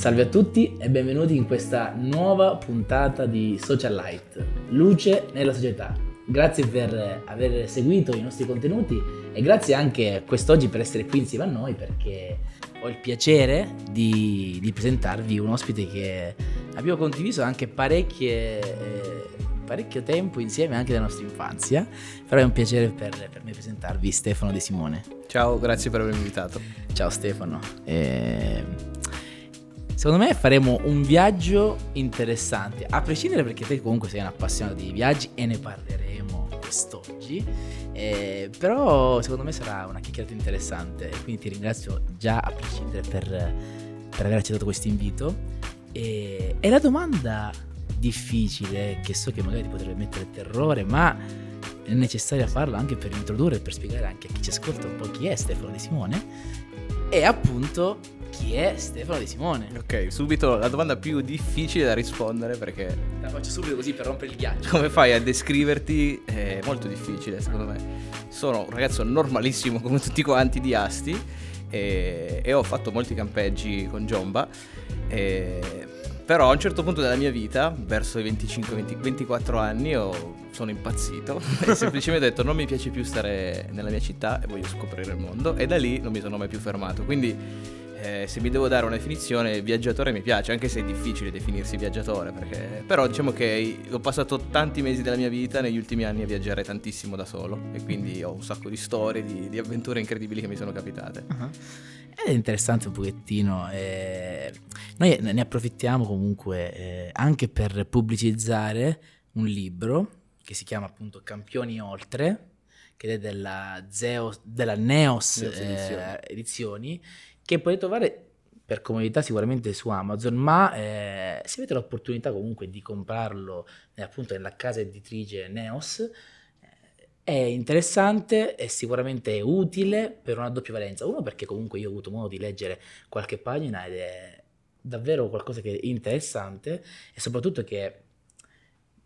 Salve a tutti e benvenuti in questa nuova puntata di Social Light, luce nella società. Grazie per aver seguito i nostri contenuti e grazie anche quest'oggi per essere qui insieme a noi perché ho il piacere di, di presentarvi un ospite che abbiamo condiviso anche parecchie, eh, parecchio tempo insieme anche dalla nostra infanzia, però è un piacere per, per me presentarvi Stefano De Simone. Ciao, grazie per avermi invitato. Ciao Stefano. Eh, secondo me faremo un viaggio interessante, a prescindere perché te comunque sei un appassionato di viaggi e ne parleremo quest'oggi, eh, però secondo me sarà una chiacchierata interessante quindi ti ringrazio già a prescindere per, per aver accettato questo invito. E, e la domanda difficile, che so che magari ti potrebbe mettere terrore, ma è necessaria farla anche per introdurre e per spiegare anche a chi ci ascolta un po' chi è Stefano De Simone, è appunto chi è Stefano De Simone. Ok, subito la domanda più difficile da rispondere perché... La faccio subito così per rompere il ghiaccio. Come fai a descriverti? È molto difficile secondo me. Sono un ragazzo normalissimo come tutti quanti di Asti e, e ho fatto molti campeggi con Giomba. E, però a un certo punto della mia vita, verso i 25-24 anni, ho, sono impazzito e semplicemente ho detto non mi piace più stare nella mia città e voglio scoprire il mondo e da lì non mi sono mai più fermato. Quindi eh, se mi devo dare una definizione, viaggiatore mi piace, anche se è difficile definirsi viaggiatore, perché... però diciamo che ho passato tanti mesi della mia vita negli ultimi anni a viaggiare tantissimo da solo e quindi ho un sacco di storie, di, di avventure incredibili che mi sono capitate. Uh-huh. È interessante un pochettino, eh, noi ne approfittiamo comunque eh, anche per pubblicizzare un libro che si chiama appunto Campioni Oltre, che è della, Zeus, della Neos, Neos eh, edizioni, che potete trovare per comodità sicuramente su Amazon, ma eh, se avete l'opportunità comunque di comprarlo eh, appunto nella casa editrice Neos, è interessante e sicuramente utile per una doppia valenza. Uno perché comunque io ho avuto modo di leggere qualche pagina ed è davvero qualcosa che è interessante e soprattutto che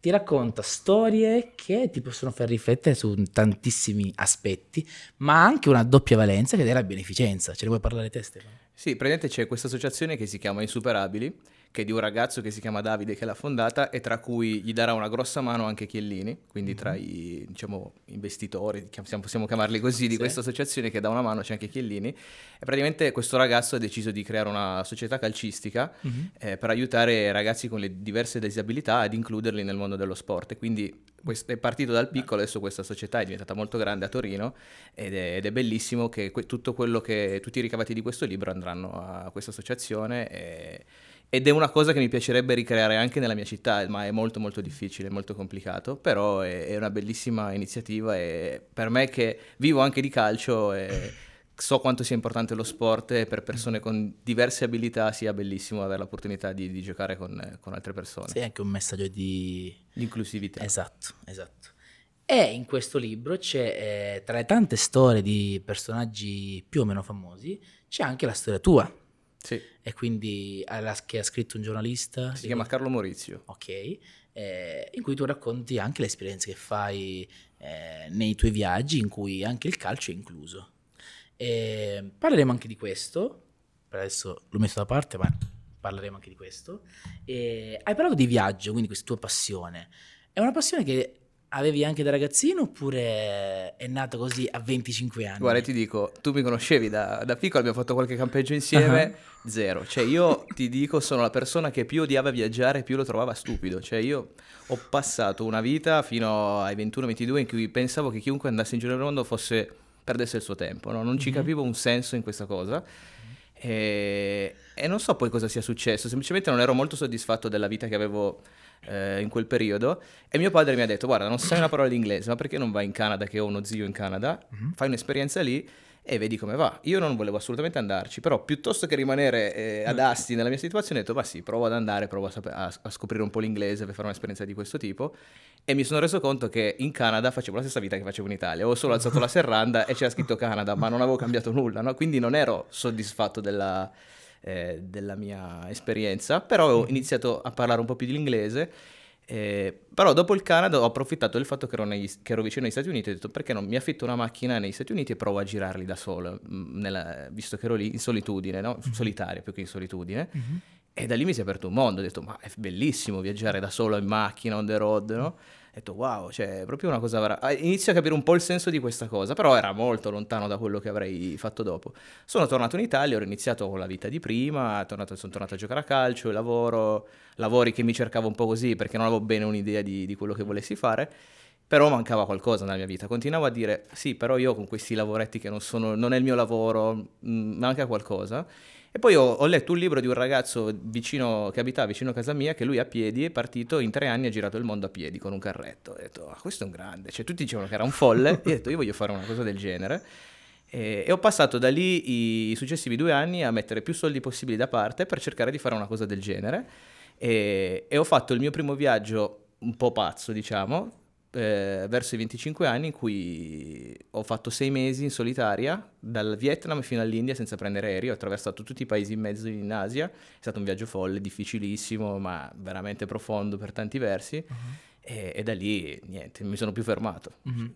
ti racconta storie che ti possono far riflettere su tantissimi aspetti, ma anche una doppia valenza che è la beneficenza. Ce ne vuoi parlare te Stefano? Sì, praticamente c'è questa associazione che si chiama Insuperabili che è di un ragazzo che si chiama Davide che l'ha fondata e tra cui gli darà una grossa mano anche Chiellini, quindi tra mhm. i diciamo, investitori, possiamo chiamarli così, di sì. questa associazione che dà una mano c'è anche Chiellini e praticamente questo ragazzo ha deciso di creare una società calcistica mm-hmm. eh, per aiutare ragazzi con le diverse disabilità ad includerli nel mondo dello sport e quindi è partito dal piccolo, adesso questa società è diventata molto grande a Torino ed è, ed è bellissimo che que- tutto quello che tutti i ricavati di questo libro andranno a questa associazione e, ed è una cosa che mi piacerebbe ricreare anche nella mia città, ma è molto molto difficile, molto complicato, però è, è una bellissima iniziativa e per me che vivo anche di calcio e so quanto sia importante lo sport e per persone con diverse abilità sia bellissimo avere l'opportunità di, di giocare con, con, altre persone. Sì, anche un messaggio di... di inclusività. Esatto, esatto. E in questo libro c'è, eh, tra le tante storie di personaggi più o meno famosi, c'è anche la storia tua, sì. E quindi che ha scritto un giornalista. Si chiama Carlo Maurizio. Ok. Eh, in cui tu racconti anche le esperienze che fai eh, nei tuoi viaggi, in cui anche il calcio è incluso. E parleremo anche di questo. Per adesso l'ho messo da parte, ma parleremo anche di questo. E hai parlato di viaggio, quindi questa tua passione. È una passione che avevi anche da ragazzino oppure è nato così a 25 anni? Guarda, ti dico, tu mi conoscevi da, da piccolo, abbiamo fatto qualche campeggio insieme, uh-huh. zero. Cioè io ti dico, sono la persona che più odiava viaggiare e più lo trovava stupido. Cioè io ho passato una vita fino ai 21-22 in cui pensavo che chiunque andasse in giro nel mondo fosse, perdesse il suo tempo, no? non ci uh-huh. capivo un senso in questa cosa. E, e non so poi cosa sia successo, semplicemente non ero molto soddisfatto della vita che avevo eh, in quel periodo e mio padre mi ha detto guarda non sai una parola di inglese ma perché non vai in Canada che ho uno zio in Canada, mm-hmm. fai un'esperienza lì e vedi come va. Io non volevo assolutamente andarci, però piuttosto che rimanere eh, ad mm. Asti nella mia situazione, ho detto, ma sì, provo ad andare, provo a, saper, a, a, scoprire un po' l'inglese per fare un'esperienza di questo tipo. E mi sono reso conto che in Canada facevo la stessa vita che facevo in Italia. Avevo solo alzato la serranda e c'era scritto Canada, ma non avevo cambiato nulla, no? Quindi non ero soddisfatto della, eh, della mia esperienza, però ho mm. iniziato a parlare un po' più di l'inglese eh, però dopo il Canada ho approfittato del fatto che ero, negli, che ero, vicino agli Stati Uniti e ho detto perché non mi affitto una macchina negli Stati Uniti e provo a girarli da solo, mm, nella, visto che ero lì in solitudine, no? mm-hmm. solitario più che in solitudine. Mm-hmm. E da lì mi si è aperto un mondo, ho detto ma è bellissimo viaggiare da solo in macchina, on the road, no? Ho detto wow, cioè proprio una cosa vera. Ah, Inizio a capire un po' il senso di questa cosa, però era molto lontano da quello che avrei fatto dopo. Sono tornato in Italia, ho iniziato con la vita di prima, tornato, sono tornato a giocare a calcio, lavoro, lavori che mi cercavo un po' così perché non avevo bene un'idea di, di quello che volessi fare. Però mancava qualcosa nella mia vita. Continuavo a dire, sì, però io con questi lavoretti che non, sono, non è il mio lavoro, mh, manca qualcosa. E poi ho, ho, letto un libro di un ragazzo vicino, che abitava vicino a casa mia, che lui a piedi è partito in tre anni, ha girato il mondo a piedi con un carretto. Ho detto, ah, questo è un grande. Cioè, tutti dicevano che era un folle. e ho detto, io voglio fare una cosa del genere. E, e ho passato da lì i successivi due anni a mettere più soldi possibili da parte per cercare di fare una cosa del genere. E, e ho fatto il mio primo viaggio un po' pazzo, diciamo, eh, verso i 25 anni in cui ho fatto sei mesi in solitaria dal Vietnam fino all'India senza prendere aereo, ho attraversato tutti i paesi in mezzo in Asia, è stato un viaggio folle, difficilissimo ma veramente profondo per tanti versi uh-huh. e, e, da lì niente, mi sono più fermato. Uh-huh.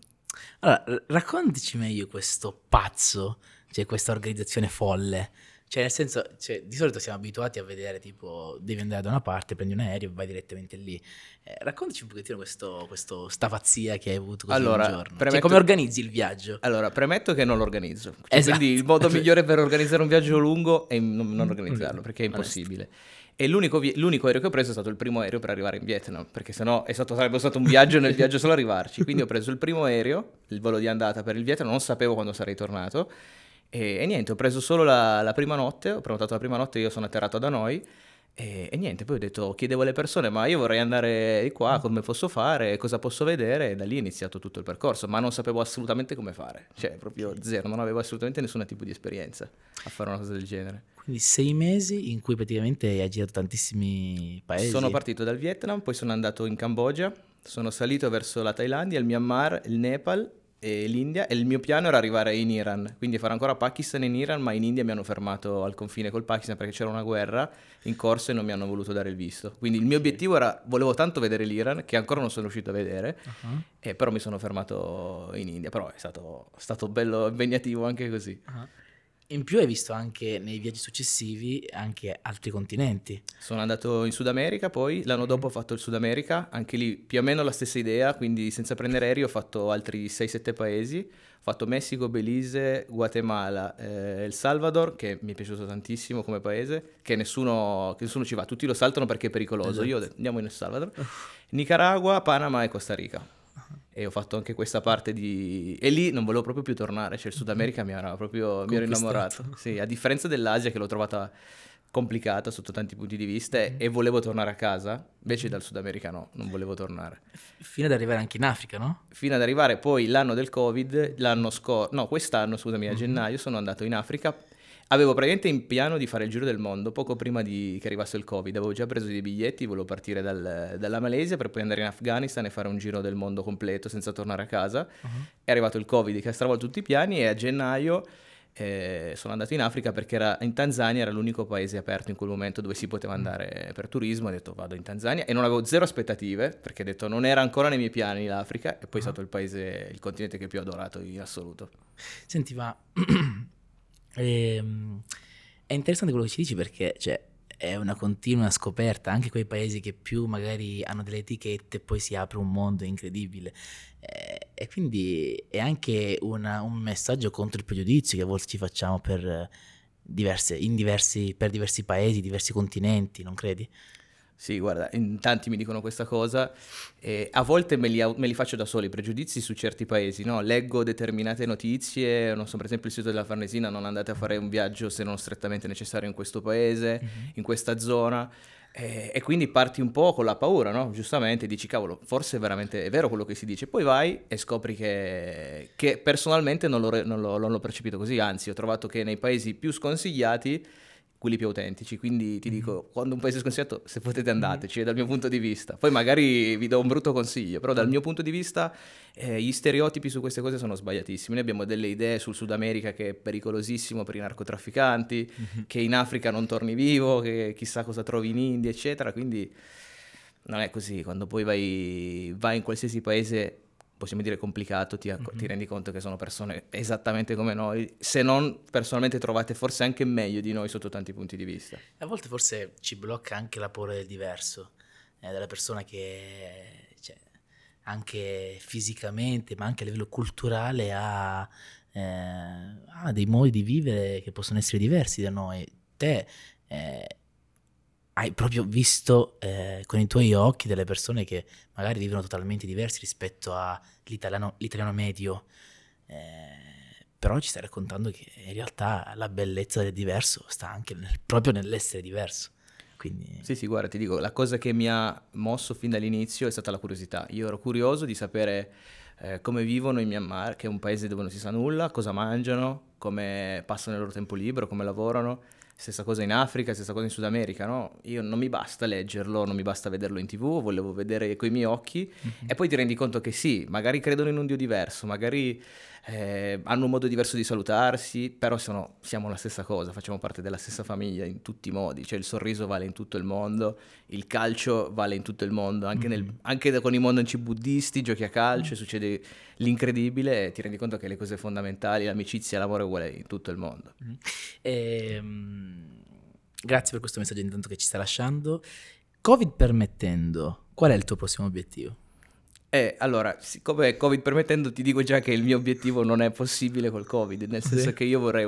Allora, raccontaci meglio questo pazzo, cioè questa organizzazione folle. Cioè, nel senso, cioè, di solito siamo abituati a vedere tipo devi andare da una parte, prendi un aereo e vai direttamente lì. Eh, raccontaci un pochettino questo, questo sta pazzia che hai avuto così allora, un giorno. Premetto... Cioè, come organizzi il viaggio? Allora, premetto che non lo organizzo. Cioè, esatto. Quindi il modo migliore per organizzare un viaggio lungo è non, non organizzarlo, perché è impossibile. E l'unico, l'unico, aereo che ho preso è stato il primo aereo per arrivare in Vietnam, perché sennò è stato, sarebbe stato un viaggio nel viaggio solo arrivarci. Quindi ho preso il primo aereo, il volo di andata per il Vietnam, non sapevo quando sarei tornato e, e niente, ho preso solo la, la, prima notte, ho prenotato la prima notte, io sono atterrato da noi. E, e, niente, poi ho detto, chiedevo alle persone, ma io vorrei andare di qua, come posso fare, cosa posso vedere, e da lì è iniziato tutto il percorso, ma non sapevo assolutamente come fare, cioè proprio zero, non avevo assolutamente nessun tipo di esperienza a fare una cosa del genere. Quindi sei mesi in cui praticamente hai girato tantissimi paesi? Sono partito dal Vietnam, poi sono andato in Cambogia, sono salito verso la Thailandia, il Myanmar, il Nepal e l'India e il mio piano era arrivare in Iran, quindi fare ancora Pakistan e in Iran, ma in India mi hanno fermato al confine col Pakistan perché c'era una guerra in corso e non mi hanno voluto dare il visto. Quindi il mio obiettivo era, volevo tanto vedere l'Iran, che ancora non sono riuscito a vedere, uh-huh. e però mi sono fermato in India, però è stato, stato bello impegnativo anche così. Uh-huh. In più hai visto anche nei viaggi successivi anche altri continenti. Sono andato in Sud America, poi l'anno dopo ho fatto il Sud America, anche lì più o meno la stessa idea, quindi senza prendere aereo ho fatto altri 6-7 paesi, ho fatto Messico, Belize, Guatemala, eh, El Salvador, che mi è piaciuto tantissimo come paese, che nessuno, che nessuno ci va, tutti lo saltano perché è pericoloso, esatto. io ho detto andiamo in El Salvador, Nicaragua, Panama e Costa Rica e ho fatto anche questa parte di... E lì non volevo proprio più tornare, cioè il Sud America mi era proprio... mi ero innamorato. Sì, a differenza dell'Asia che l'ho trovata complicata sotto tanti punti di vista mm-hmm. e volevo tornare a casa, invece dal Sud America no, non volevo tornare. Fino ad arrivare anche in Africa, no? Fino ad arrivare poi l'anno del Covid, l'anno scorso, no, quest'anno, scusami, a mm-hmm. gennaio sono andato in Africa Avevo praticamente in piano di fare il giro del mondo poco prima di, che arrivasse il Covid. Avevo già preso dei biglietti, volevo partire dal, dalla Malesia per poi andare in Afghanistan e fare un giro del mondo completo senza tornare a casa. Uh-huh. È arrivato il Covid che ha stravolto tutti i piani e a gennaio eh, sono andato in Africa perché era, in Tanzania era l'unico paese aperto in quel momento dove si poteva andare per turismo. Ho detto vado in Tanzania e non avevo zero aspettative perché ho detto non era ancora nei miei piani l'Africa e poi è stato il paese, il continente che più ho adorato in assoluto. Senti, ma E, ehm, è interessante quello che ci dici perché cioè, è una continua scoperta, anche quei paesi che più magari hanno delle etichette, poi si apre un mondo incredibile. Eh, e quindi è anche una, un messaggio contro il pregiudizio che a volte ci facciamo per, diverse, diversi, per diversi paesi, diversi continenti, non credi? Sì, guarda, in tanti mi dicono questa cosa e a volte me li, me li, faccio da soli, i pregiudizi su certi paesi, no? Leggo determinate notizie, non so, per esempio il sito della Farnesina, non andate a fare un viaggio se non strettamente necessario in questo paese, mm-hmm. in questa zona, e, e, quindi parti un po' con la paura, no? Giustamente dici, cavolo, forse è veramente è vero quello che si dice, poi vai e scopri che, che personalmente non, l'ho, non, l'ho, non l'ho percepito così, anzi ho trovato che nei paesi più sconsigliati quelli più autentici. Quindi ti dico, mm-hmm. quando un paese è sconsigliato, se potete andateci, mm-hmm. dal mio punto di vista. Poi magari vi do un brutto consiglio, però dal mm. mio punto di vista eh, gli stereotipi su queste cose sono sbagliatissimi. Noi abbiamo delle idee sul Sud America che è pericolosissimo per i narcotrafficanti, mm-hmm. che in Africa non torni vivo, che chissà cosa trovi in India, eccetera. Quindi non è così. Quando poi vai, vai in qualsiasi paese possiamo dire complicato, ti, mm-hmm. ti, rendi conto che sono persone esattamente come noi, se non personalmente trovate forse anche meglio di noi sotto tanti punti di vista. A volte forse ci blocca anche la paura del diverso, eh, della persona che cioè, anche fisicamente, ma anche a livello culturale ha, eh, ha, dei modi di vivere che possono essere diversi da noi. Te eh, hai proprio visto eh, con i tuoi occhi delle persone che magari vivono totalmente diversi rispetto all'italiano l'italiano medio, eh, però ci stai raccontando che in realtà la bellezza del diverso sta anche nel, proprio nell'essere diverso. Quindi... Sì, sì, guarda, ti dico, la cosa che mi ha mosso fin dall'inizio è stata la curiosità. Io ero curioso di sapere eh, come vivono in Myanmar, che è un paese dove non si sa nulla, cosa mangiano, come passano il loro tempo libero, come lavorano Stessa cosa in Africa, stessa cosa in Sud America, no? Io non mi basta leggerlo, non mi basta vederlo in tv, volevo vedere coi miei occhi mm-hmm. e poi ti rendi conto che sì, magari credono in un Dio diverso, magari eh, hanno un modo diverso di salutarsi, però sono, siamo la stessa cosa, facciamo parte della stessa famiglia in tutti i modi, cioè il sorriso vale in tutto il mondo, il calcio vale in tutto il mondo, anche, nel, anche con i monaci buddisti giochi a calcio, mm-hmm. succede l'incredibile e ti rendi conto che le cose fondamentali, l'amicizia, l'amore è uguale in tutto il mondo. Mm-hmm. Ehm, grazie per questo messaggio intanto che ci sta lasciando. Covid permettendo, qual è il tuo prossimo obiettivo? Eh, allora, siccome Covid permettendo, ti dico già che il mio obiettivo non è possibile col Covid, nel senso sì. che io vorrei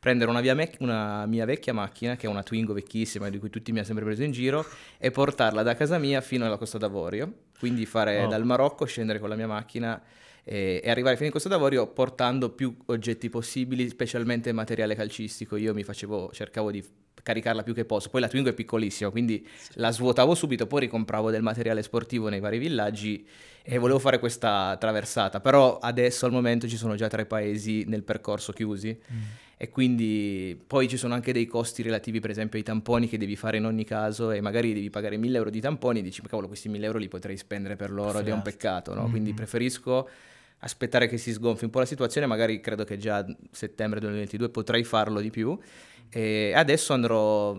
prendere una, mia, me- una mia vecchia macchina, che è una Twingo vecchissima, di cui tutti mi hanno sempre preso in giro, e portarla da casa mia fino alla Costa d'Avorio, quindi fare oh. dal Marocco, scendere con la mia macchina e, e, arrivare fino in Costa d'Avorio portando più oggetti possibili, specialmente materiale calcistico. Io mi facevo, cercavo di caricarla più che posso. Poi la Twingo è piccolissima, quindi la svuotavo subito, poi ricompravo del materiale sportivo nei vari villaggi e volevo fare questa traversata. Però adesso al momento ci sono già tre paesi nel percorso chiusi. Mm. E quindi poi ci sono anche dei costi relativi, per esempio, ai tamponi che devi fare in ogni caso, e magari devi pagare 1000 euro di tamponi e dici, ma cavolo, questi 1000 euro li potrei spendere per loro ed è un peccato, no? Mm. Quindi preferisco aspettare che si sgonfi un po' la situazione, magari credo che già a settembre 2022 potrei farlo di più e adesso andrò,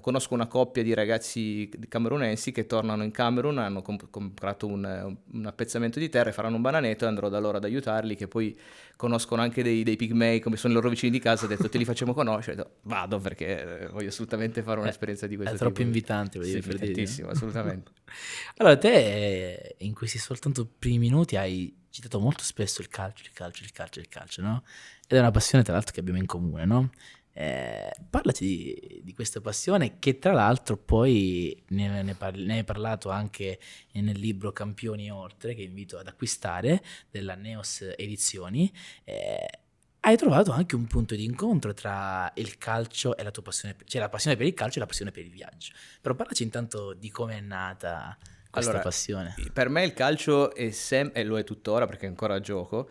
conosco una coppia di ragazzi camerunensi che tornano in Camerun, hanno comp- comprato un, un, appezzamento di terra e faranno un bananeto e andrò da loro ad aiutarli che poi conoscono anche dei, dei pigmei come sono i loro vicini di casa, ho detto te li facciamo conoscere, detto, vado perché voglio assolutamente fare un'esperienza di questo è tipo. È troppo invitante, sì, per tantissimo, assolutamente. allora te in questi soltanto primi minuti hai citato molto spesso il calcio, il calcio, il calcio, il calcio, no? Ed è una passione tra l'altro che abbiamo in comune, no? Eh, parlaci di, di, questa passione che tra l'altro poi ne, ne, parli, ne, hai parlato anche nel libro Campioni Oltre che invito ad acquistare della Neos Edizioni. Eh, hai trovato anche un punto di incontro tra il calcio e la tua passione, cioè la passione per il calcio e la passione per il viaggio. Però parlaci intanto di come è nata questa allora, passione. Per me il calcio è sempre, e lo è tuttora perché ancora gioco,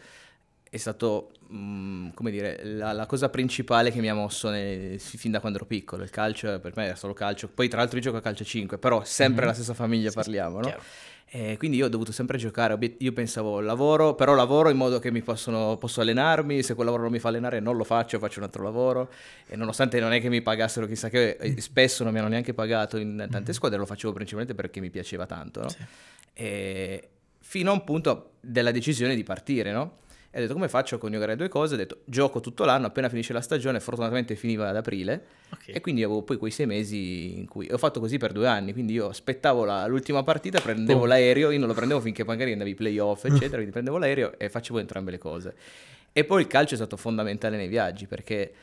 è stato, mh, mm, come dire, la, la, cosa principale che mi ha mosso nel, fin da quando ero piccolo. Il calcio per me era solo calcio. Poi tra l'altro io gioco a calcio 5, però sempre mm-hmm. la stessa famiglia sì, parliamo, no? E quindi io ho dovuto sempre giocare, io pensavo lavoro, però lavoro in modo che mi possono, posso allenarmi, se quel lavoro non mi fa allenare non lo faccio, faccio un altro lavoro e nonostante non è che mi pagassero chissà che, spesso non mi hanno neanche pagato in tante mm-hmm. squadre, lo facevo principalmente perché mi piaceva tanto, no? Sì. Fino a un punto della decisione di partire, no? E ho detto come faccio a coniugare due cose? Ho detto gioco tutto l'anno, appena finisce la stagione, fortunatamente finiva ad aprile okay. e quindi avevo poi quei sei mesi in cui ho fatto così per due anni, quindi io aspettavo la, l'ultima partita, prendevo oh. l'aereo, io non lo prendevo finché magari andavi ai playoff eccetera, quindi prendevo l'aereo e facevo entrambe le cose. E poi il calcio è stato fondamentale nei viaggi perché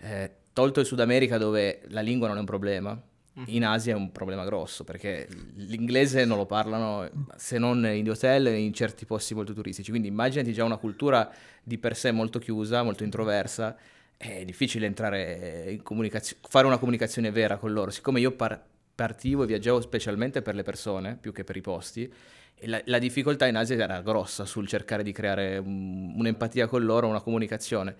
eh, tolto il Sud America dove la lingua non è un problema, in Asia è un problema grosso perché l'inglese non lo parlano se non in hotel e in certi posti molto turistici. Quindi immaginati già una cultura di per sé molto chiusa, molto introversa. È difficile entrare in comunicazione, fare una comunicazione vera con loro. Siccome io par- partivo e viaggiavo specialmente per le persone più che per i posti, la, la, difficoltà in Asia era grossa sul cercare di creare un, un'empatia con loro, una comunicazione.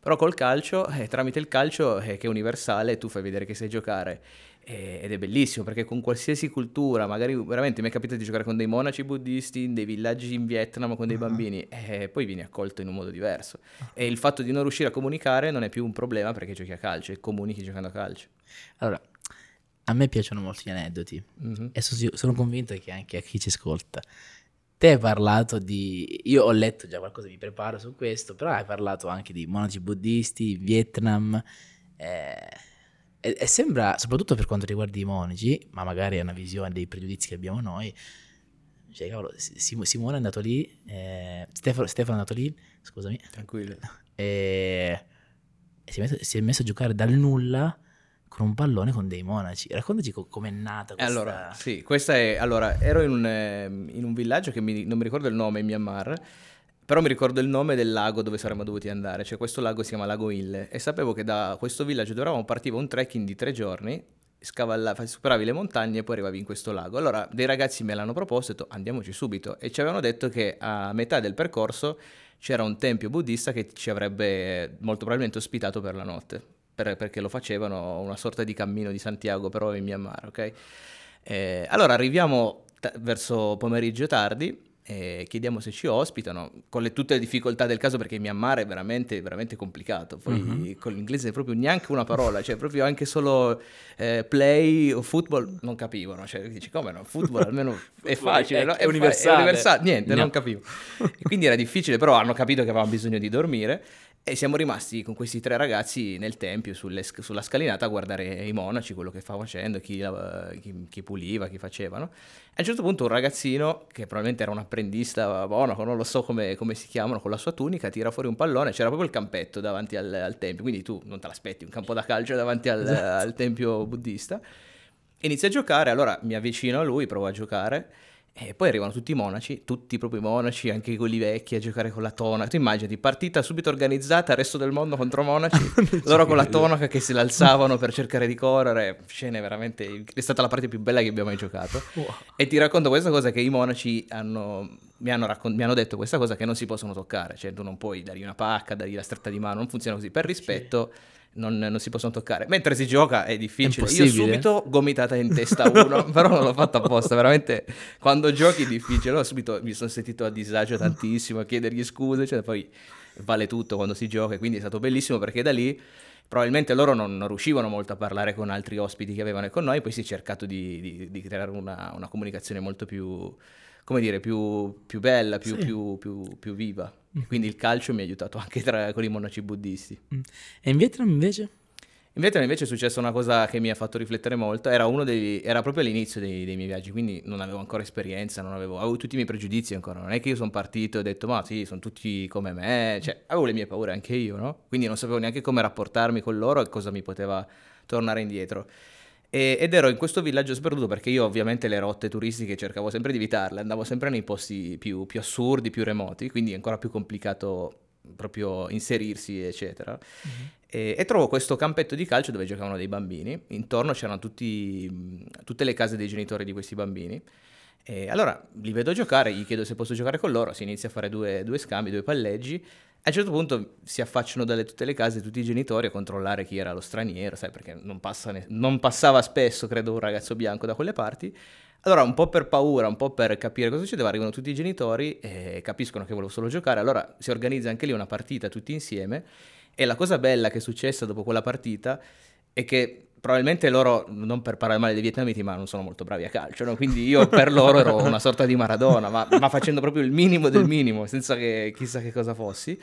Però col calcio, eh, tramite il calcio eh, che è universale, tu fai vedere che sai giocare ed è bellissimo perché con qualsiasi cultura, magari veramente mi è capitato di giocare con dei monaci buddisti in dei villaggi in Vietnam con dei uh-huh. bambini e poi vieni accolto in un modo diverso. Uh-huh. E il fatto di non riuscire a comunicare non è più un problema perché giochi a calcio e comunichi giocando a calcio. Allora, a me piacciono molto gli aneddoti uh-huh. e sono convinto che anche a chi ci ascolta. te hai parlato di... Io ho letto già qualcosa, mi preparo su questo, però hai parlato anche di monaci buddisti, Vietnam, eh, e, e, sembra, soprattutto per quanto riguarda i monaci, ma magari è una visione dei pregiudizi che abbiamo noi, cioè, cavolo, Simone è andato lì, eh, Stefano, Stefano, è andato lì, scusami. Tranquillo. E, e si, è messo, si, è messo, a giocare dal nulla con un pallone con dei monaci. Raccontaci co- com'è nata questa... Allora, sì, questa è... Allora, ero in un, ehm, in un villaggio che mi, non mi ricordo il nome, in Myanmar, però mi ricordo il nome del lago dove saremmo dovuti andare, cioè questo lago si chiama Lago Ille e sapevo che da questo villaggio dove eravamo partiva un trekking di tre giorni superavi le montagne e poi arrivavi in questo lago. Allora dei ragazzi me l'hanno proposto, detto, andiamoci subito e ci avevano detto che a metà del percorso c'era un tempio buddista che ci avrebbe molto probabilmente ospitato per la notte, per, perché lo facevano una sorta di cammino di Santiago però in Myanmar, ok? Eh, allora arriviamo t- verso pomeriggio tardi e chiediamo se ci ospitano, con le, tutte le difficoltà del caso perché Myanmar è veramente, veramente complicato, poi uh-huh. con l'inglese proprio neanche una parola, cioè proprio anche solo eh, play o football non capivano, cioè dici come no, football almeno è facile, è, no? è, è universale. È universale, niente, no. non capivo. E quindi era difficile, però hanno capito che avevamo bisogno di dormire e siamo rimasti con questi tre ragazzi nel tempio, sulle, sulla scalinata, a guardare i monaci, quello che stava facendo, chi, chi, chi, puliva, chi facevano. E a un certo punto un ragazzino, che probabilmente era un apprendista monaco, non lo so come, come, si chiamano, con la sua tunica, tira fuori un pallone, c'era proprio il campetto davanti al, al tempio, quindi tu non te l'aspetti, un campo da calcio davanti al, esatto. al tempio buddista. Inizia a giocare, allora mi avvicino a lui, provo a giocare e poi arrivano tutti i monaci, tutti proprio i monaci, anche quelli vecchi a giocare con la tonaca. Tu immagini, partita subito organizzata, resto del mondo contro monaci, loro con la tonaca che si alzavano per cercare di correre. Scene veramente... È stata la parte più bella che abbiamo mai giocato. Wow. E ti racconto questa cosa che i monaci hanno, mi, hanno raccont- mi, hanno detto questa cosa che non si possono toccare. Cioè tu non puoi dargli una pacca, dargli la stretta di mano, non funziona così. Per rispetto... Sì non, non, si possono toccare. Mentre si gioca è difficile. È Io subito gomitata in testa uno, però non l'ho fatto apposta. Veramente, quando giochi è difficile. Allora subito mi sono sentito a disagio tantissimo a chiedergli scuse, cioè poi vale tutto quando si gioca. Quindi è stato bellissimo perché da lì probabilmente loro non, non riuscivano molto a parlare con altri ospiti che avevano con noi. Poi si è cercato di, di, di creare una, una comunicazione molto più come dire, più, più bella, più, sì. più, più, viva. Mm. Quindi il calcio mi ha aiutato anche tra, con i monaci buddisti. Mm. E in Vietnam invece? In Vietnam invece è successa una cosa che mi ha fatto riflettere molto, era, dei, era proprio all'inizio dei, dei, miei viaggi, quindi non avevo ancora esperienza, avevo, avevo, tutti i miei pregiudizi ancora, non è che io sono partito e ho detto ma sì, sono tutti come me, cioè avevo le mie paure anche io, no? Quindi non sapevo neanche come rapportarmi con loro e cosa mi poteva tornare indietro. E, ed ero in questo villaggio sperduto perché io ovviamente le rotte turistiche cercavo sempre di evitarle, andavo sempre nei posti più, più assurdi, più remoti, quindi è ancora più complicato proprio inserirsi, eccetera. Mm-hmm. E, e, trovo questo campetto di calcio dove giocavano dei bambini, intorno c'erano tutti, tutte le case dei genitori di questi bambini. E allora li vedo giocare, gli chiedo se posso giocare con loro, si inizia a fare due, due scambi, due palleggi a un certo punto si affacciano dalle tutte le case tutti i genitori a controllare chi era lo straniero, sai, perché non, passa ne- non passava spesso, credo, un ragazzo bianco da quelle parti. Allora, un po' per paura, un po' per capire cosa succedeva, arrivano tutti i genitori e capiscono che volevo solo giocare. Allora si organizza anche lì una partita tutti insieme. E la cosa bella che è successa dopo quella partita è che probabilmente loro, non per parlare male dei vietnamiti, ma non sono molto bravi a calcio, no? quindi io per loro ero una sorta di Maradona, ma, ma, facendo proprio il minimo del minimo, senza che chissà che cosa fossi.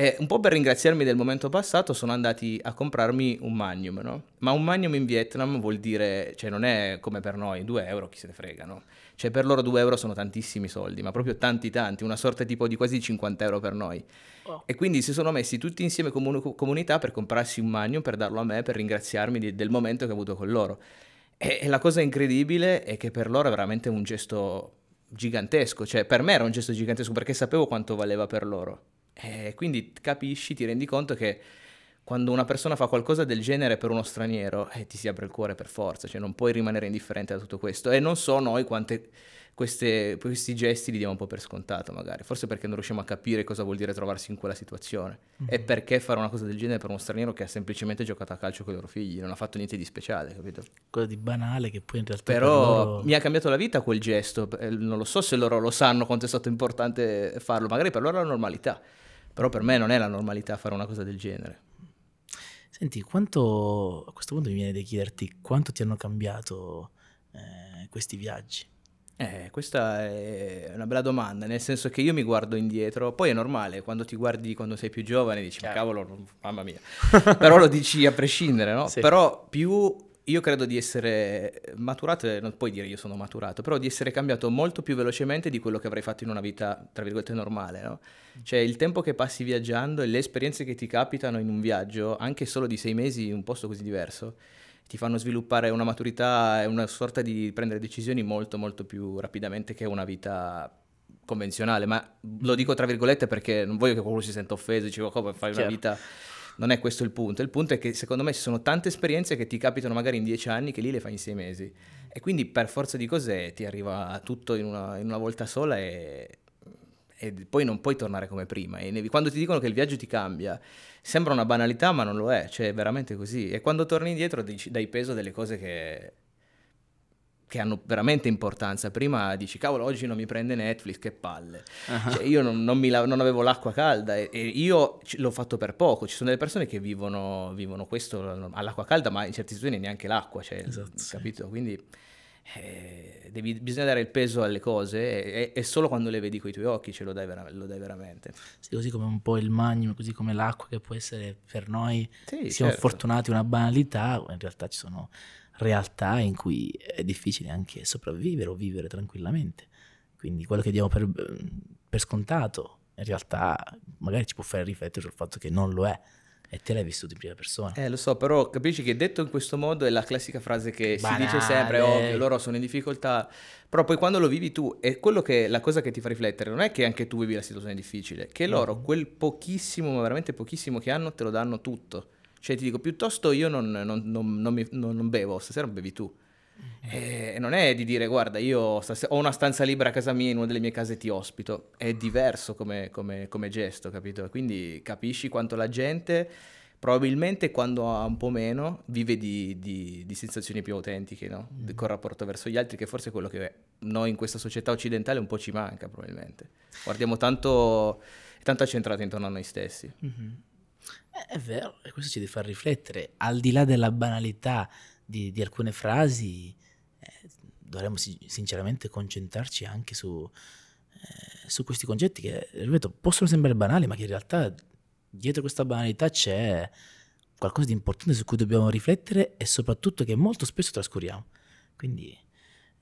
E un po' per ringraziarmi del momento passato sono andati a comprarmi un magnum, no? Ma un magnum in Vietnam vuol dire, cioè non è come per noi, 2 euro, chi se ne frega, no? Cioè per loro 2 euro sono tantissimi soldi, ma proprio tanti tanti, una sorta tipo di quasi 50 euro per noi. Oh. E quindi si sono messi tutti insieme come comunità per comprarsi un magnum, per darlo a me, per ringraziarmi di, del momento che ho avuto con loro. E, e la cosa incredibile è che per loro è veramente un gesto gigantesco, cioè per me era un gesto gigantesco perché sapevo quanto valeva per loro. E quindi capisci, ti rendi conto che quando una persona fa qualcosa del genere per uno straniero, eh, ti si apre il cuore per forza, cioè non puoi rimanere indifferente a tutto questo. E non so noi quante queste, questi gesti li diamo un po' per scontato, magari. Forse perché non riusciamo a capire cosa vuol dire trovarsi in quella situazione. Mm-hmm. E perché fare una cosa del genere per uno straniero che ha semplicemente giocato a calcio con i loro figli, non ha fatto niente di speciale, capito? Cosa di banale che poi in realtà... Però per loro... mi ha cambiato la vita quel gesto. Non lo so se loro lo sanno quanto è stato importante farlo, magari per loro è la normalità. Però per me non è la normalità fare una cosa del genere. Senti, quanto a questo punto mi viene da chiederti quanto ti hanno cambiato eh, questi viaggi? Eh, questa è una bella domanda, nel senso che io mi guardo indietro, poi è normale, quando ti guardi quando sei più giovane dici, ma cavolo, mamma mia, però lo dici a prescindere, no? Sì. Però più io credo di essere maturato, non puoi dire io sono maturato, però di essere cambiato molto più velocemente di quello che avrei fatto in una vita, tra virgolette, normale, no? Cioè il tempo che passi viaggiando e le esperienze che ti capitano in un viaggio, anche solo di sei mesi in un posto così diverso, ti fanno sviluppare una maturità e una sorta di prendere decisioni molto molto più rapidamente che una vita convenzionale, ma lo dico tra virgolette perché non voglio che qualcuno si senta offeso, dice "Oh, come fai una Chiaro. vita non è questo il punto, il punto è che secondo me ci sono tante esperienze che ti capitano magari in dieci anni che lì le fai in sei mesi e quindi per forza di cose ti arriva tutto in una, in una volta sola e, e poi non puoi tornare come prima. E quando ti dicono che il viaggio ti cambia, sembra una banalità, ma non lo è, cioè è veramente così. E quando torni indietro dai peso delle cose che, che hanno veramente importanza. Prima dici, cavolo, oggi non mi prende Netflix, che palle. Cioè, io non, non la- non avevo l'acqua calda e, e io ci- l'ho fatto per poco. Ci sono delle persone che vivono, vivono questo all'acqua calda, ma in certi situazioni neanche l'acqua, cioè, Esatto, sì. capito? Quindi eh, devi- bisogna dare il peso alle cose e, e- solo quando le vedi coi tuoi occhi ce lo dai, vera- lo dai veramente. Sì, così come un po' il magnum, così come l'acqua che può essere per noi, Sì, siamo certo. fortunati una banalità, in realtà ci sono realtà in cui è difficile anche sopravvivere o vivere tranquillamente. Quindi quello che diamo per, per scontato, in realtà magari ci può fare riflettere sul fatto che non lo è e te l'hai vissuto in prima persona. Eh, lo so, però capisci che detto in questo modo è la classica frase che si Banale. dice sempre, ovvio, loro sono in difficoltà, però poi quando lo vivi tu, è quello che la cosa che ti fa riflettere, non è che anche tu vivi la situazione difficile, che loro quel pochissimo, ma veramente pochissimo che hanno, te lo danno tutto. Cioè ti dico, piuttosto io non, non- non- non mi- non- non bevo, stasera bevi tu. E non è di dire, guarda, io ho una stanza libera a casa mia, in una delle mie case ti ospito. È diverso come, come- come gesto, capito? Quindi capisci quanto la gente, probabilmente quando ha un po' meno, vive di, di- di sensazioni più autentiche, no? Di- Col rapporto verso gli altri, che forse è quello che noi in questa società occidentale un po' ci manca, probabilmente. Guardiamo tanto, tanto accentrati intorno a noi stessi. Mhm. Eh, È vero, e questo ci deve far riflettere. Al di là della banalità di, di alcune frasi, eh, dovremmo si- sinceramente concentrarci anche su, eh, su questi concetti che, ripeto, possono sembrare banali, ma che in realtà dietro questa banalità c'è qualcosa di importante su cui dobbiamo riflettere e soprattutto che molto spesso trascuriamo. Quindi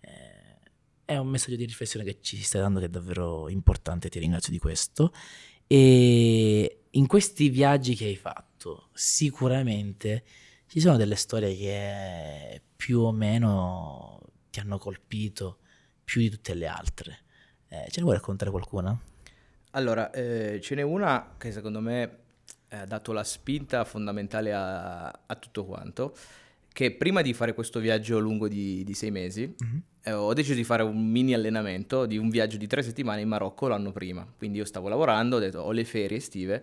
eh, è un messaggio di riflessione che ci stai dando che è davvero importante, ti ringrazio di questo. E in questi viaggi che hai fatto, sicuramente ci sono delle storie che più o meno ti hanno colpito più di tutte le altre. Eh, ce ne vuoi raccontare qualcuna? Allora, eh, ce n'è una che secondo me eh, ha dato la spinta fondamentale a, a tutto quanto, che prima di fare questo viaggio lungo di, di sei mesi, eh, ho deciso di fare un mini allenamento di un viaggio di tre settimane in Marocco l'anno prima. Quindi io stavo lavorando, ho detto ho le ferie estive,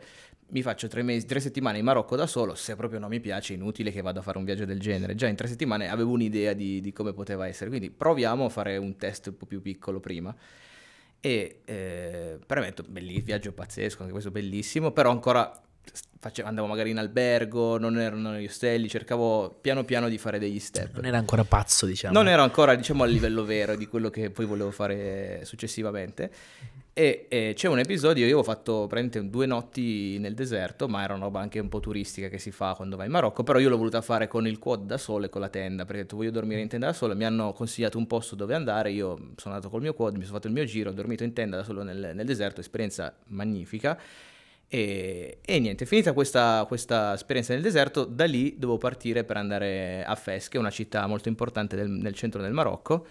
mi faccio tre, mesi, tre settimane in Marocco da solo, se proprio non mi piace è inutile che vado a fare un viaggio del genere. Già in tre settimane avevo un'idea di, di come poteva essere, quindi proviamo a fare un test un po' più piccolo prima. E eh, premetto, belli- viaggio pazzesco, anche questo bellissimo, però ancora face- andavo magari in albergo, non erano gli ostelli, cercavo piano piano di fare degli step. Non era ancora pazzo, diciamo. Non ero ancora, diciamo, a livello vero di quello che poi volevo fare successivamente. E, e c'è un episodio, io avevo fatto praticamente due notti nel deserto, ma era una roba anche un po' turistica che si fa quando vai in Marocco, però io l'ho voluta fare con il quad da solo e con la tenda, perché ho detto voglio dormire in tenda da solo, mi hanno consigliato un posto dove andare, io sono andato col mio quad, mi sono fatto il mio giro, ho dormito in tenda da solo nel, nel deserto, esperienza magnifica. E, e niente, finita questa, questa esperienza nel deserto, da lì dovevo partire per andare a Fes, che è una città molto importante del- nel centro del Marocco,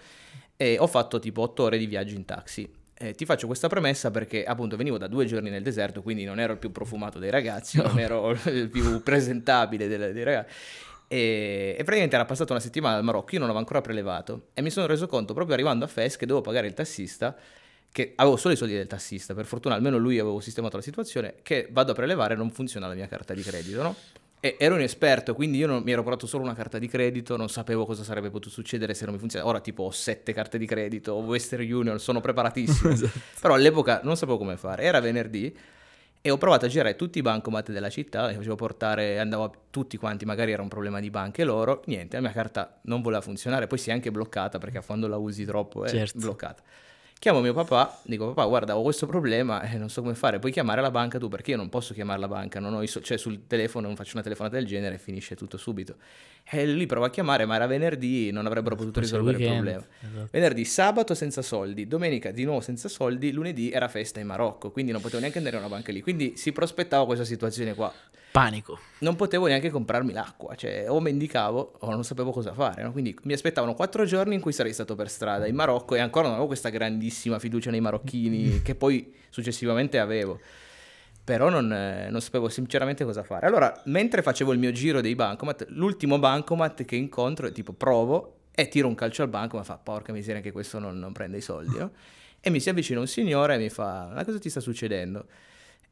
e ho fatto tipo otto ore di viaggio in taxi. Eh, ti faccio questa premessa perché appunto venivo da due giorni nel deserto, quindi non ero il più profumato dei ragazzi, non ero il più presentabile dei, dei ragazzi. E, e praticamente era passata una settimana dal Marocco, io non avevo ancora prelevato e mi sono reso conto proprio arrivando a Fes che dovevo pagare il tassista che avevo solo i soldi del tassista, per fortuna almeno lui avevo sistemato la situazione, che vado a prelevare e non funziona la mia carta di credito, no? E ero inesperto, quindi io non, mi ero portato solo una carta di credito, non sapevo cosa sarebbe potuto succedere se non mi funziona. Ora tipo ho sette carte di credito, Western Union, sono preparatissimo. Però all'epoca non sapevo come fare. Era venerdì E ho provato a girare tutti i bancomat della città, li facevo portare, andavo a tutti quanti, magari era un problema di banche loro, niente, la mia carta non voleva funzionare, poi si è anche bloccata perché quando la usi troppo è Certo. bloccata. Chiamo mio papà, dico papà guarda ho questo problema e non so come fare, puoi chiamare la banca tu perché io non posso chiamare la banca, non ho i so- cioè sul telefono non faccio una telefonata del genere e finisce tutto subito. E lui prova a chiamare ma era venerdì, non avrebbero potuto risolvere il problema. Esatto. Venerdì, sabato senza soldi, domenica di nuovo senza soldi, lunedì era festa in Marocco, quindi non potevo neanche andare a una banca lì. Quindi si prospettava questa situazione qua. Panico. Non potevo neanche comprarmi l'acqua, cioè o mendicavo o non sapevo cosa fare. no? Quindi mi aspettavano quattro giorni in cui sarei stato per strada in Marocco e ancora non avevo questa grandissima fiducia nei marocchini che poi successivamente avevo. Però non, non sapevo sinceramente cosa fare. Allora, mentre facevo il mio giro dei bancomat, l'ultimo bancomat che incontro, tipo provo e tiro un calcio al banco, ma fa porca miseria che questo non, non prende i soldi, no? E mi si avvicina un signore e mi fa, ma cosa ti sta succedendo?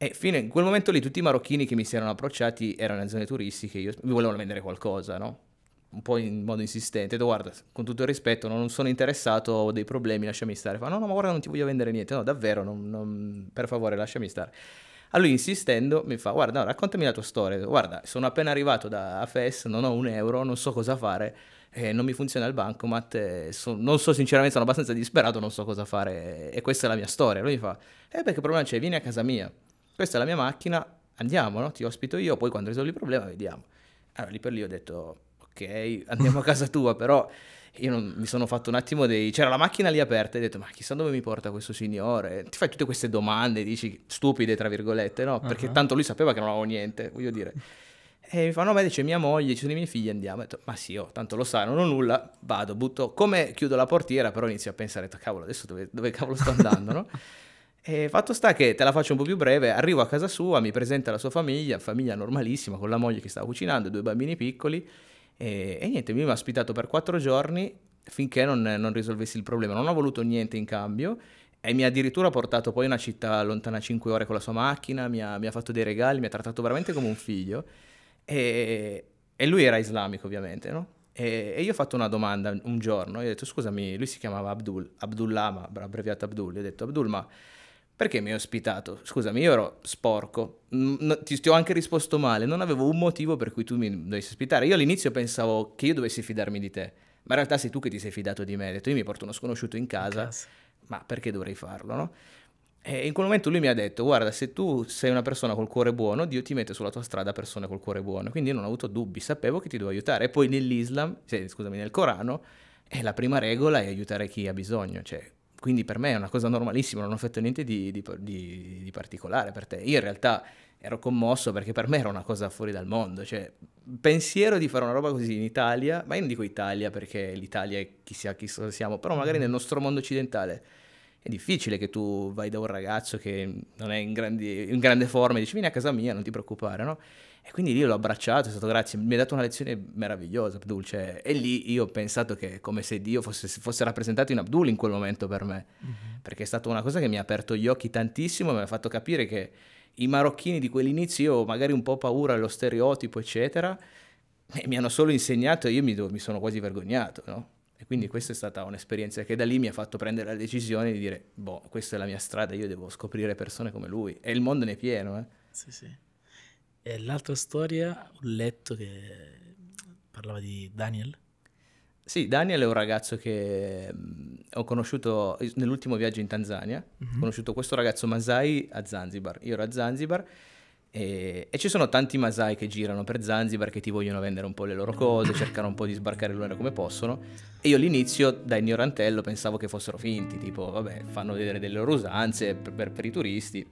E fino in quel momento lì tutti i marocchini che mi si erano approcciati erano in zone turistiche, io, mi volevano vendere qualcosa, no? Un po' in modo insistente, detto guarda, con tutto il rispetto, non sono interessato, ho dei problemi, lasciami stare. Fa no, no, ma guarda non ti voglio vendere niente, no, davvero, non- non- per favore lasciami stare. A lui insistendo mi fa, guarda, no, raccontami la tua storia. Guarda, sono appena arrivato da FES, non ho un euro, non so cosa fare, eh, non mi funziona il bancomat, eh, so- non so sinceramente, sono abbastanza disperato, non so cosa fare e questa è la mia storia. Lui mi fa, eh beh che problema c'è, vieni a casa mia, questa è la mia macchina, andiamo, no? ti ospito io, poi quando risolvi il problema vediamo. Allora lì per lì ho detto, ok, andiamo a casa tua, però io non- mi sono fatto un attimo dei... C'era la macchina lì aperta e ho detto, ma chissà dove mi porta questo signore? Ti fai tutte queste domande, dici, stupide, tra virgolette, no? Perché Ah. tanto lui sapeva che non avevo niente, voglio dire. E mi fa, no, ma c'è mia moglie, ci sono i miei figli, andiamo. Ho detto, ma sì, oh, tanto lo sai, non ho nulla, vado, butto... Come chiudo la portiera, però inizio a pensare, cavolo, adesso dove, dove cavolo sto andando, no? E fatto sta che te la faccio un po' più breve, arrivo a casa sua, mi presenta la sua famiglia, famiglia normalissima, con la moglie che stava cucinando, due bambini piccoli, e, e niente, mi ha ospitato per quattro giorni finché non, non risolvessi il problema. Non ho voluto niente in cambio e mi ha addirittura portato poi in una città lontana 5 ore con la sua macchina, mi ha, mi ha fatto dei regali, mi ha trattato veramente come un figlio. E, e lui era islamico ovviamente, no? E, io ho fatto una domanda un giorno, io ho detto scusami, lui si chiamava Abdul, Abdullah, ma abbreviato Abdul, io ho detto Abdul, ma perché mi hai ospitato? Scusami, io ero sporco, no- ti, ti ho anche risposto male, non avevo un motivo per cui tu mi dovessi ospitare. Io all'inizio pensavo che io dovessi fidarmi di te, ma in realtà sei tu che ti sei fidato di me. Ho detto, io mi porto uno sconosciuto in casa, Casa. ma perché dovrei farlo, no? E in quel momento lui mi ha detto, guarda, se tu sei una persona col cuore buono, Dio ti mette sulla tua strada persone col cuore buono. Quindi io non ho avuto dubbi, sapevo che ti devo aiutare. E poi nell'Islam, sì, scusami, nel Corano, eh, la prima regola è aiutare chi ha bisogno. Cioè, quindi per me è una cosa normalissima, non ho fatto niente di, di- di- di particolare per te. Io in realtà ero commosso perché per me era una cosa fuori dal mondo. Cioè, pensiero di fare una roba così in Italia, ma io non dico Italia perché l'Italia è chi sia chi siamo, però magari nel nostro mondo occidentale è difficile che tu vai da un ragazzo che non è in, grandi- in grande forma e dici vieni a casa mia, non ti preoccupare, no? E quindi lì l'ho abbracciato, è stato grazie, mi ha dato una lezione meravigliosa Abdul, cioè, e lì io ho pensato che come se Dio fosse, fosse rappresentato in Abdul in quel momento per me, perché è stata una cosa che mi ha aperto gli occhi tantissimo e mi ha fatto capire che i marocchini di quell'inizio, io magari un po' paura allo stereotipo, eccetera, e mi hanno solo insegnato e io mi, do- mi sono quasi vergognato, no? E quindi questa è stata un'esperienza che da lì mi ha fatto prendere la decisione di dire, boh, questa è la mia strada, io devo scoprire persone come lui. E il mondo ne è pieno, eh. Sì, sì. E l'altra storia, ho letto che parlava di Daniel. Sì, Daniel è un ragazzo che mh, ho conosciuto nell'ultimo viaggio in Tanzania. Ho conosciuto questo ragazzo Masai a Zanzibar. Io ero a Zanzibar e, e ci sono tanti Masai che girano per Zanzibar che ti vogliono vendere un po' le loro cose, cercano un po' di sbarcare l'ora come possono. E io all'inizio, da ignorantello, pensavo che fossero finti, tipo, vabbè, fanno vedere delle loro usanze per, per- per i turisti.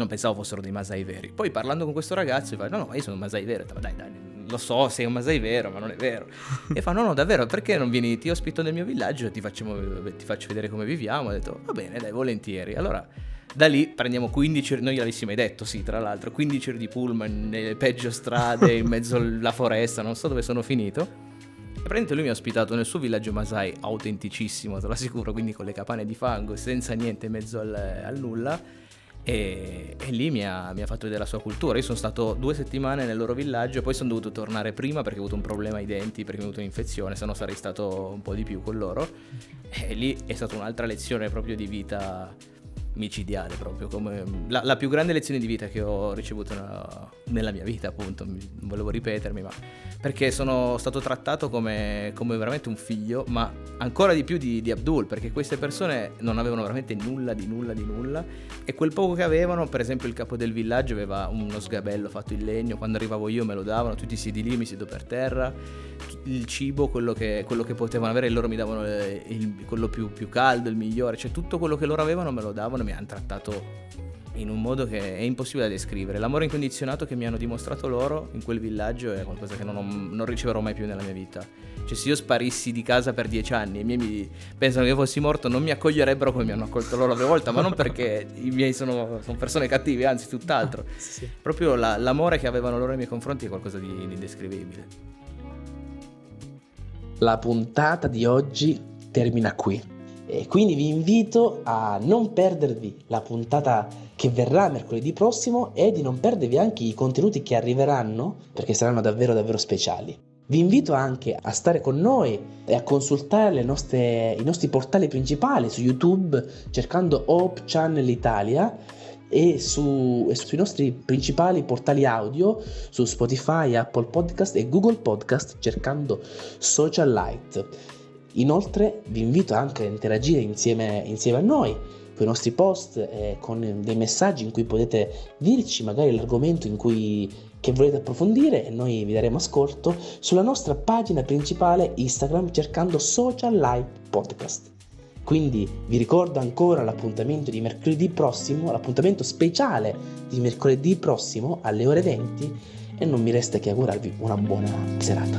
Non pensavo fossero dei Masai veri. Poi parlando con questo ragazzo, mi fa, no, no, ma io sono un Masai vero. Dai, dai, lo so, sei un Masai vero, ma non è vero. E fa, no, no, davvero, perché non vieni, ti ospito nel mio villaggio e ti, facciamo- ti faccio vedere come viviamo? Ho detto, va bene, dai, volentieri. Allora, da lì prendiamo 15 ore, non gliel'avessi mai detto, sì, tra l'altro, 15 ore di pullman nelle peggio strade, in mezzo alla foresta, non so dove sono finito. E praticamente lui mi ha ospitato nel suo villaggio Masai, autenticissimo, te lo assicuro, quindi con le capanne di fango, senza niente in mezzo al, al nulla. E, e lì mi ha, mi ha fatto vedere la sua cultura. Io sono stato due settimane nel loro villaggio, poi sono dovuto tornare prima perché ho avuto un problema ai denti, perché ho avuto un'infezione, se no sarei stato un po' di più con loro. E lì è stata un'altra lezione proprio di vita micidiale proprio, come la, la, più grande lezione di vita che ho ricevuto nella, nella mia vita, appunto, non volevo ripetermi, ma perché sono stato trattato come, come veramente un figlio, ma ancora di più di, di, Abdul, perché queste persone non avevano veramente nulla di nulla di nulla e quel poco che avevano, per esempio il capo del villaggio aveva uno sgabello fatto in legno, quando arrivavo io me lo davano, tutti siedi lì, mi siedo per terra, il cibo, quello che, quello che potevano avere, loro mi davano il, il, quello più, più caldo, il migliore, cioè tutto quello che loro avevano me lo davano mi hanno trattato in un modo che è impossibile da descrivere. L'amore incondizionato che mi hanno dimostrato loro in quel villaggio è qualcosa che non, ho, non riceverò mai più nella mia vita. Cioè, se io sparissi di casa per dieci anni e i miei mi pensano che fossi morto, non mi accoglierebbero come mi hanno accolto loro la volta, ma non perché i miei sono, sono persone cattive, anzi, tutt'altro. Sì. Proprio la, l'amore che avevano loro nei miei confronti è qualcosa di indescrivibile. La puntata di oggi termina qui. E quindi vi invito a non perdervi la puntata che verrà mercoledì prossimo e di non perdervi anche i contenuti che arriveranno perché saranno davvero davvero speciali. Vi invito anche a stare con noi e a consultare nostre, i nostri portali principali su YouTube cercando Hope Channel Italia e, su, e, sui nostri principali portali audio su Spotify, Apple Podcast e Google Podcast cercando Social Light. Inoltre vi invito anche a interagire insieme, insieme a noi con i nostri post e con dei messaggi in cui potete dirci magari l'argomento in cui, che volete approfondire e noi vi daremo ascolto sulla nostra pagina principale Instagram cercando Social Life Podcast. Quindi vi ricordo ancora l'appuntamento di mercoledì prossimo, l'appuntamento speciale di mercoledì prossimo alle ore 20 e non mi resta che augurarvi una buona serata.